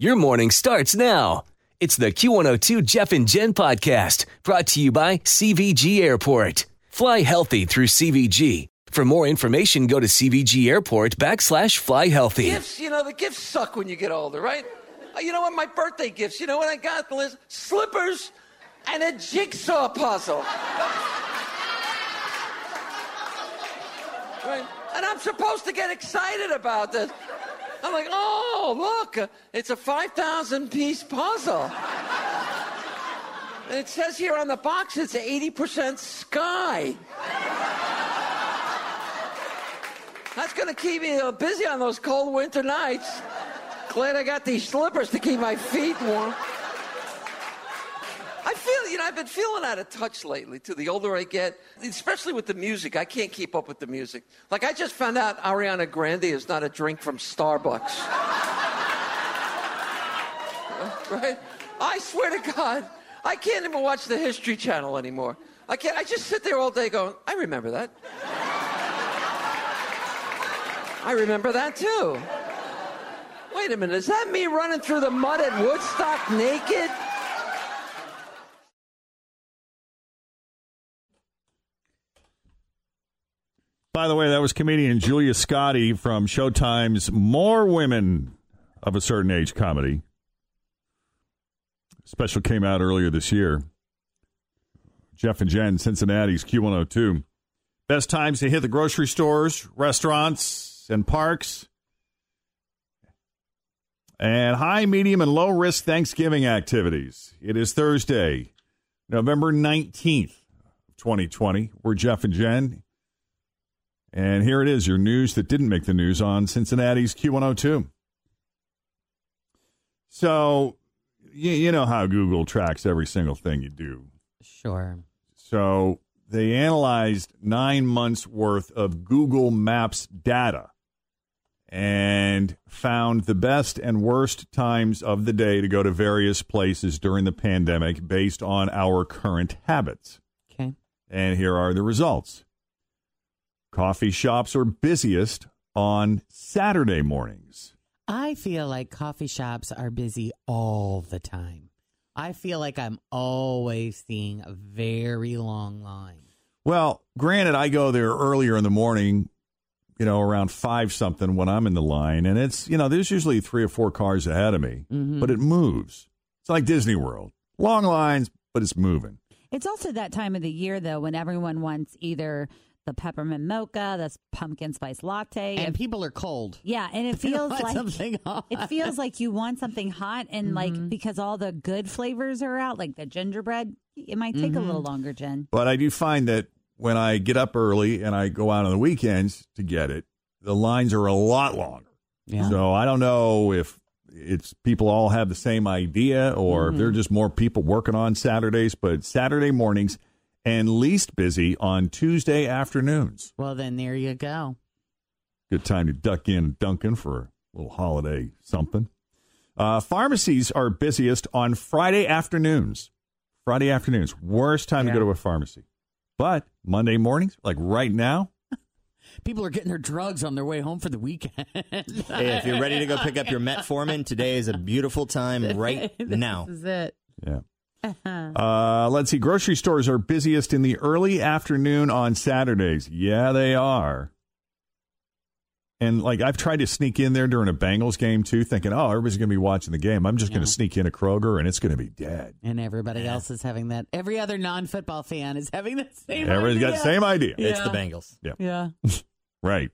Your morning starts now. It's the Q102 Jeff and Jen podcast brought to you by CVG Airport. Fly healthy through CVG. For more information, go to CVG Airport backslash fly healthy. Gifts, you know, the gifts suck when you get older, right? Uh, You know what? My birthday gifts, you know what I got? Liz? Slippers and a jigsaw puzzle. right? And I'm supposed to get excited about this. I'm like, oh, look, it's a 5,000 piece puzzle. It says here on the box it's 80% sky. That's going to keep me busy on those cold winter nights. Glad I got these slippers to keep my feet warm. You know, I've been feeling out of touch lately, too. The older I get, especially with the music, I can't keep up with the music. Like, I just found out Ariana Grande is not a drink from Starbucks. right? I swear to God, I can't even watch the History Channel anymore. I can't, I just sit there all day going, I remember that. I remember that too. Wait a minute, is that me running through the mud at Woodstock naked? By the way, that was comedian Julia Scotti from Showtime's More Women of a Certain Age comedy. Special came out earlier this year. Jeff and Jen, Cincinnati's Q102. Best times to hit the grocery stores, restaurants, and parks. And high, medium, and low risk Thanksgiving activities. It is Thursday, November 19th, 2020. We're Jeff and Jen. And here it is, your news that didn't make the news on Cincinnati's Q102. So, you, you know how Google tracks every single thing you do. Sure. So, they analyzed nine months worth of Google Maps data and found the best and worst times of the day to go to various places during the pandemic based on our current habits. Okay. And here are the results. Coffee shops are busiest on Saturday mornings. I feel like coffee shops are busy all the time. I feel like I'm always seeing a very long line. Well, granted, I go there earlier in the morning, you know, around five something when I'm in the line, and it's, you know, there's usually three or four cars ahead of me, Mhm. but it moves. It's like Disney World. Long lines, but it's moving. It's also that time of the year, though, when everyone wants either the peppermint mocha, the pumpkin spice latte. And If- people are cold. yeah, and it feels like something hot. it feels like you want something hot, and Mm-hmm. like because all the good flavors are out, like the gingerbread, it might take a Mm-hmm. little longer, Jen. But I do find that when I get up early and I go out on the weekends to get it, the lines are a lot longer. Yeah. So I don't know if it's people all have the same idea or if there are just more people working on Saturdays, but Saturday mornings and least busy on Tuesday afternoons. Well, then there you go. Good time to duck in and Dunkin' for a little holiday something. Uh, pharmacies are busiest on Friday afternoons. Friday afternoons, worst time to go to a pharmacy. But Monday mornings, like right now, People are getting their drugs on their way home for the weekend. Hey, if you're ready to go pick up your metformin, today is a beautiful time right now. This is it. yeah. Uh, let's see. Grocery stores are busiest in the early afternoon on Saturdays. Yeah, they are. And like I've tried to sneak in there during a Bengals game too, thinking, oh, everybody's going to be watching the game. I'm just going to sneak in a Kroger and it's going to be dead. And everybody else is having that. Every other non-football fan is having the same. Everybody's got the same idea. It's the Bengals. Yeah. Yeah. Right.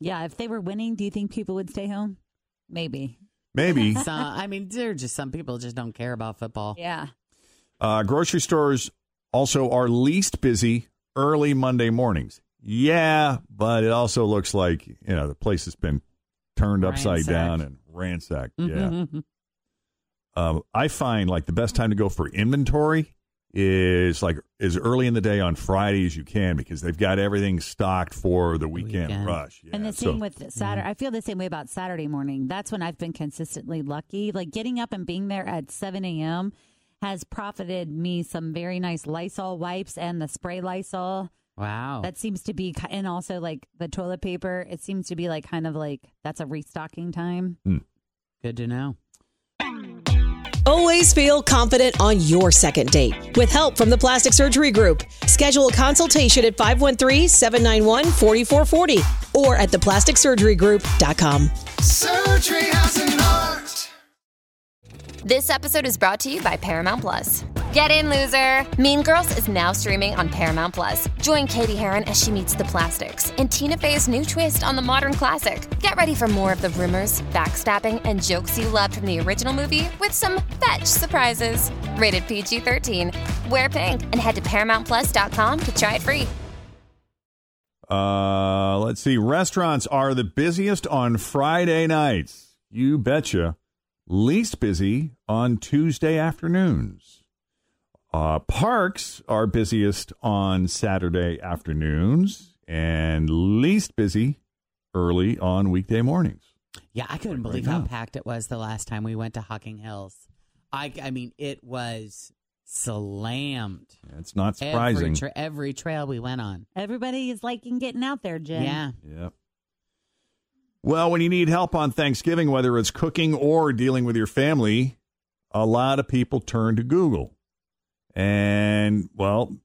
Yeah, if they were winning, do you think people would stay home? Maybe. Maybe. So, I mean, there are just some people just don't care about football. Yeah. Uh, grocery stores also are least busy early Monday mornings. Yeah, but it also looks like you know the place has been turned upside Ransacked. down and ransacked. Yeah, Mhm. um, I find like the best time to go for inventory is like as early in the day on Friday as you can because they've got everything stocked for the weekend, Weekend. rush. Yeah, and the so- same with Saturday. I feel the same way about Saturday morning. That's when I've been consistently lucky. Like getting up and being there at 7 a.m. has profited me some very nice Lysol wipes and the spray Lysol. Wow. That seems to be, and also like the toilet paper. It seems to be like kind of like that's a restocking time. Hmm. Good to know. Always feel confident on your second date. With help from the Plastic Surgery Group, schedule a consultation at 513-791-4440 or at theplasticsurgerygroup.com. Surgery has an art. This episode is brought to you by Paramount Plus. Get in, loser! Mean Girls is now streaming on Paramount Plus. Join Cady Heron as she meets the plastics in Tina Fey's new twist on the modern classic. Get ready for more of the rumors, backstabbing, and jokes you loved from the original movie with some fetch surprises. Rated PG 13. Wear pink and head to ParamountPlus.com to try it free. Uh, let's see. Restaurants are the busiest on Friday nights. You betcha. Least busy on Tuesday afternoons. Uh, parks are busiest on Saturday afternoons and least busy early on weekday mornings. Yeah, I couldn't Like believe right how packed it was the last time we went to Hocking Hills. I, I mean, it was slammed. It's not surprising. Every, tra- every trail we went on. Everybody is liking getting out there, Jen. Yeah. Yep. Well, when you need help on Thanksgiving, whether it's cooking or dealing with your family, a lot of people turn to Google. And, well,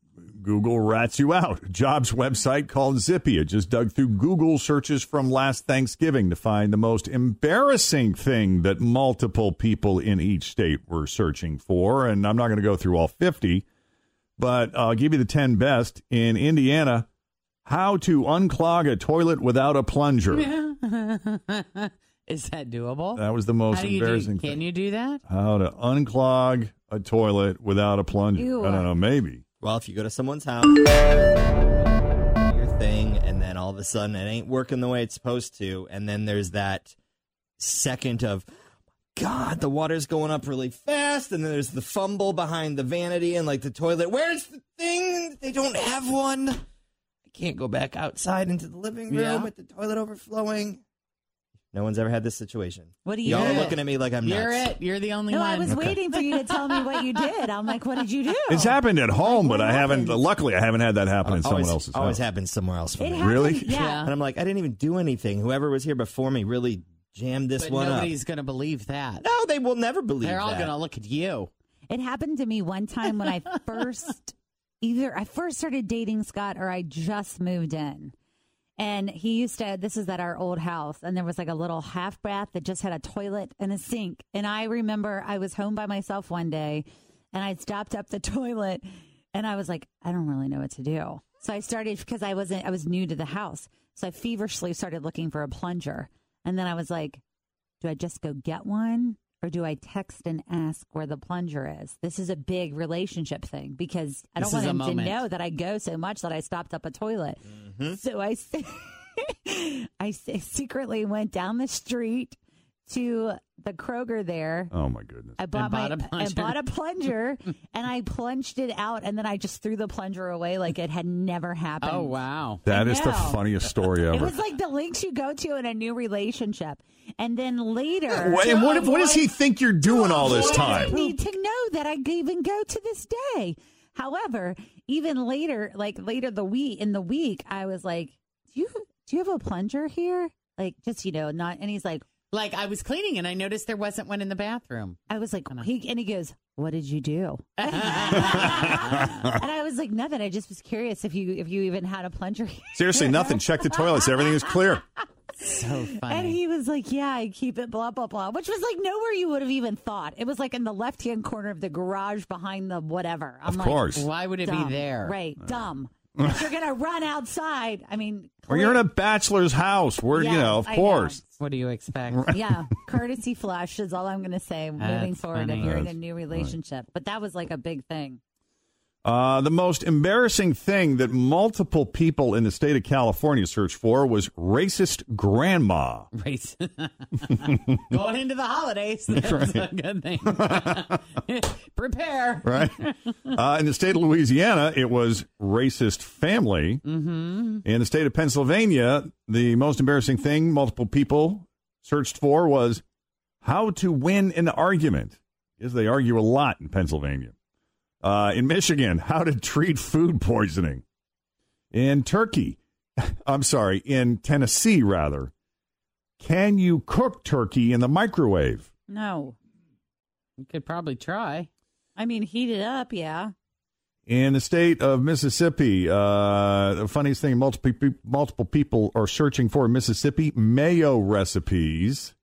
Google rats you out. Jobs website called Zippia just dug through Google searches from last Thanksgiving to find the most embarrassing thing that multiple people in each state were searching for. And I'm not going to go through all 50, but I'll give you the 10 best. In Indiana, how to unclog a toilet without a plunger. Is that doable? That was the most How do you do- embarrassing Can you do that? How to unclog a toilet without a plunger. Ew. I don't know, maybe. Well, if you go to someone's house, your thing, and then all of a sudden it ain't working the way it's supposed to, and then there's that second of, God, the water's going up really fast, and then there's the fumble behind the vanity and like the toilet. Where's the thing? They don't have one. I can't go back outside into the living room Yeah. with the toilet overflowing. No one's ever had this situation. What do you Y'all are do? looking at me like I'm You're nuts. it. You're the only one. No, one. I was waiting for you to tell me what you did. I'm like, what did you do? It's happened at home, What but I haven't. happened? Luckily, I haven't had that happen in someone always, else's always house. happens somewhere else for It me. happened- Really? Yeah. And I'm like, I didn't even do anything. Whoever was here before me really jammed this But one up. nobody's going to believe that. No, they will never believe that They're all that. going to look at you. It happened to me one time when I first either I first started dating Scott or I just moved in. And he used to this is at our old house and there was like a little half bath that just had a toilet and a sink. And I remember I was home by myself one day and I stopped up the toilet and I was like, I don't really know what to do. So I started because I wasn't I was new to the house. So I feverishly started looking for a plunger. And then I was like, do I just go get one or do I text and ask where the plunger is? This is a big relationship thing because I don't want him to know that I go so much that I stopped up a toilet. So I, I secretly went down the street to the Kroger there. Oh my goodness! I bought, bought my a plunger. I bought a plunger and I plunged it out and then I just threw the plunger away like it had never happened. Oh, wow. That is the know. funniest story ever. It was like the links you go to in a new relationship. And then later Wait, and what, if- what does he think you're doing all this time? doesn't need to know that I even go to this day. However, even later, like later the week in the week, I was like, "Do you do you have a plunger here?" Like just you know, not. And he's like, Like I was cleaning and I noticed there wasn't one in the bathroom. I was like, he and he goes, "What did you do?" and I was like, "Nothing. I just was curious if you if you even had a plunger." Seriously, nothing. Check the toilets. Everything is clear. so funny. And he was like, "Yeah, I keep it." Blah blah blah, which was like nowhere you would have even thought. It was like in the left hand corner of the garage behind the whatever. I'm Of like, course. Why would it be there? Right, dumb. If you're gonna run outside, I mean, Or you're in a bachelor's house where, you Yes, know, of I course. What do you expect? yeah, courtesy flush is all I'm going to say moving forward funny. if you're in a new relationship. But that was like a big thing. Uh, the most embarrassing thing that multiple people in the state of California searched for was racist grandma. Right. Going into the holidays, that's a good thing. Prepare. Right? uh, in the state of Louisiana, it was racist family. Mm-hmm. In the state of Pennsylvania, the most embarrassing thing multiple people searched for was how to win an argument. Because they argue a lot in Pennsylvania. Uh, in Michigan, how to treat food poisoning. In Turkey, I'm sorry, in Tennessee, rather, can you cook turkey in the microwave? No, You could probably try. I mean heat it up, yeah. In the state of Mississippi, uh, the funniest thing multiple, pe- multiple people are searching for in Mississippi mayo recipes.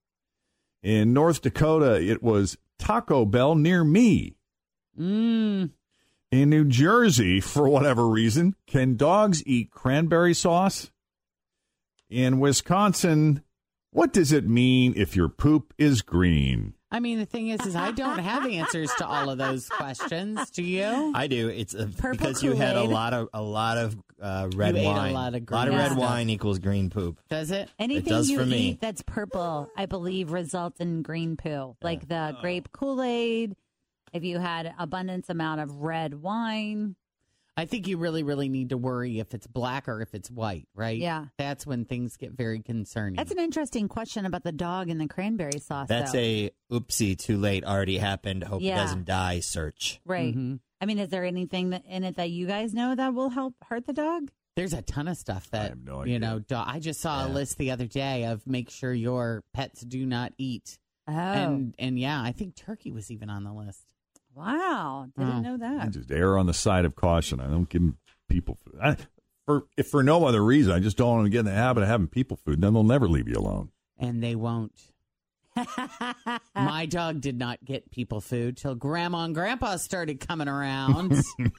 In North Dakota, it was Taco Bell near me. Mm. In New Jersey, for whatever reason, can dogs eat cranberry sauce? In Wisconsin, what does it mean if your poop is green? I mean, the thing is, is I don't have answers to all of those questions. Do you? I do. It's a, Purple because you had a lot of a lot of uh, red You ate a lot of green a lot of red stuff. wine equals green poop. Does it? Anything does you for me. eat that's purple, I believe, results in green poo, like the grape Kool Aid. If you had abundance amount of red wine, I think you really, really need to worry if it's black or if it's white, right? Yeah. That's when things get very concerning. that's an interesting question about the dog and the cranberry sauce. That's though. a oopsie, too late, already happened. Hope Yeah. it doesn't die. Search. right. Mhm. I mean, is there anything that, in it that you guys know that will help hurt the dog? There's a ton of stuff that have no you know. do- I just saw a list the other day of make sure your pets do not eat, Oh, and and yeah, I think turkey was even on the list. Wow! Didn't Oh. know I that. just err on the side of caution. I don't give people food. I, for, if for no other reason, I just don't want to get in the habit of having people food. Then they'll never leave you alone. And they won't. My dog did not get people food till Grandma and Grandpa started coming around.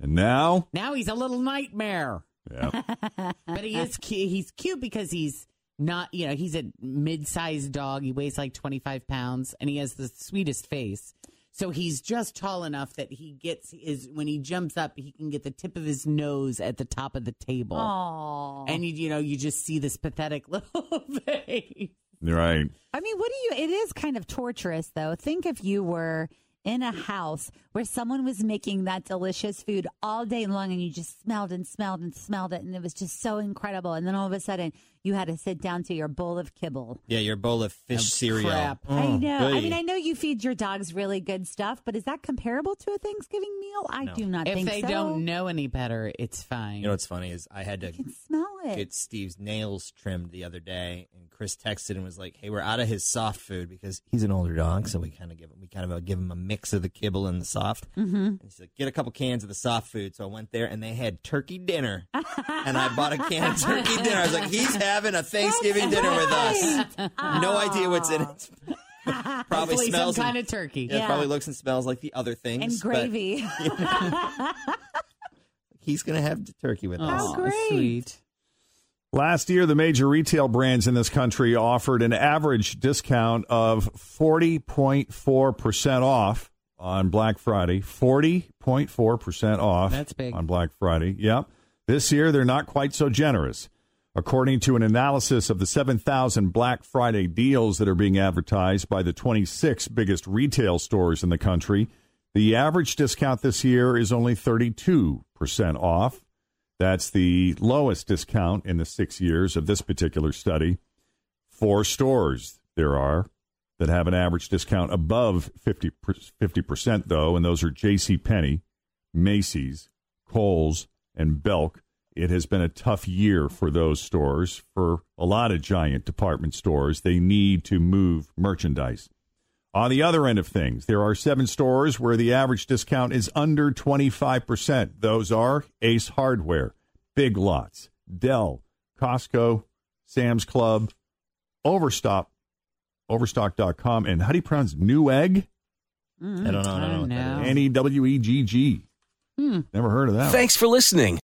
And now, now he's a little nightmare. yeah. but he is cute. He's cute because he's not, you know, he's a mid-sized dog. He weighs like 25 pounds and he has the sweetest face. So he's just tall enough that he gets is when he jumps up, he can get the tip of his nose at the top of the table. Oh, And you, you know, you just see this pathetic little face. right. I mean, what do you? It is kind of torturous, though. Think if you were in a house where someone was making that delicious food all day long, and you just smelled and smelled and smelled it, and it was just so incredible. And then all of a sudden, you had to sit down to your bowl of kibble. Yeah, your bowl of fish cereal. crap. I Mm, know. I mean, I know you feed your dogs really good stuff, but is that comparable to a Thanksgiving meal? I do not If think they so. don't know any better, it's fine. You know what's funny is I had to you can smell it. get Steve's nails trimmed the other day, and Chris texted and was like, "Hey, we're out of his soft food because he's an older dog, so we kind of give him we kind of give him a mix of the kibble and the soft." Mm-hmm. And he's like, "Get a couple cans of the soft food." So I went there, and they had turkey dinner, and I bought a can of turkey dinner. I was like, "He's having a Thanksgiving dinner with us." No idea what's in it. probably Hopefully smells some and- kind of turkey. Yeah, it Yeah. probably looks and smells like the other things. and but gravy. He's gonna have turkey with us. Aw, great. Sweet. Last year, the major retail brands in this country offered an average discount of 40.4% off on Black Friday. 40.4% off. That's big. On Black Friday. Yep. This year, they're not quite so generous. According to an analysis of the 7,000 Black Friday deals that are being advertised by the 26 biggest retail stores in the country, the average discount this year is only 32% off. That's the lowest discount in the six years of this particular study. Four stores there are that have an average discount above 50 percent, though, and those are J.C. Penney, Macy's, Kohl's, and Belk. It has been a tough year for those stores. For a lot of giant department stores, they need to move merchandise. On the other end of things, there are seven stores where the average discount is under 25%. Those are Ace Hardware, Big Lots, Dell, Costco, Sam's Club, Overstock, Overstock.com, and how do you pronounce Newegg? Mm, I don't know. I don't know. what that is. N E W E G G. Hmm. Never heard of that. Thanks for listening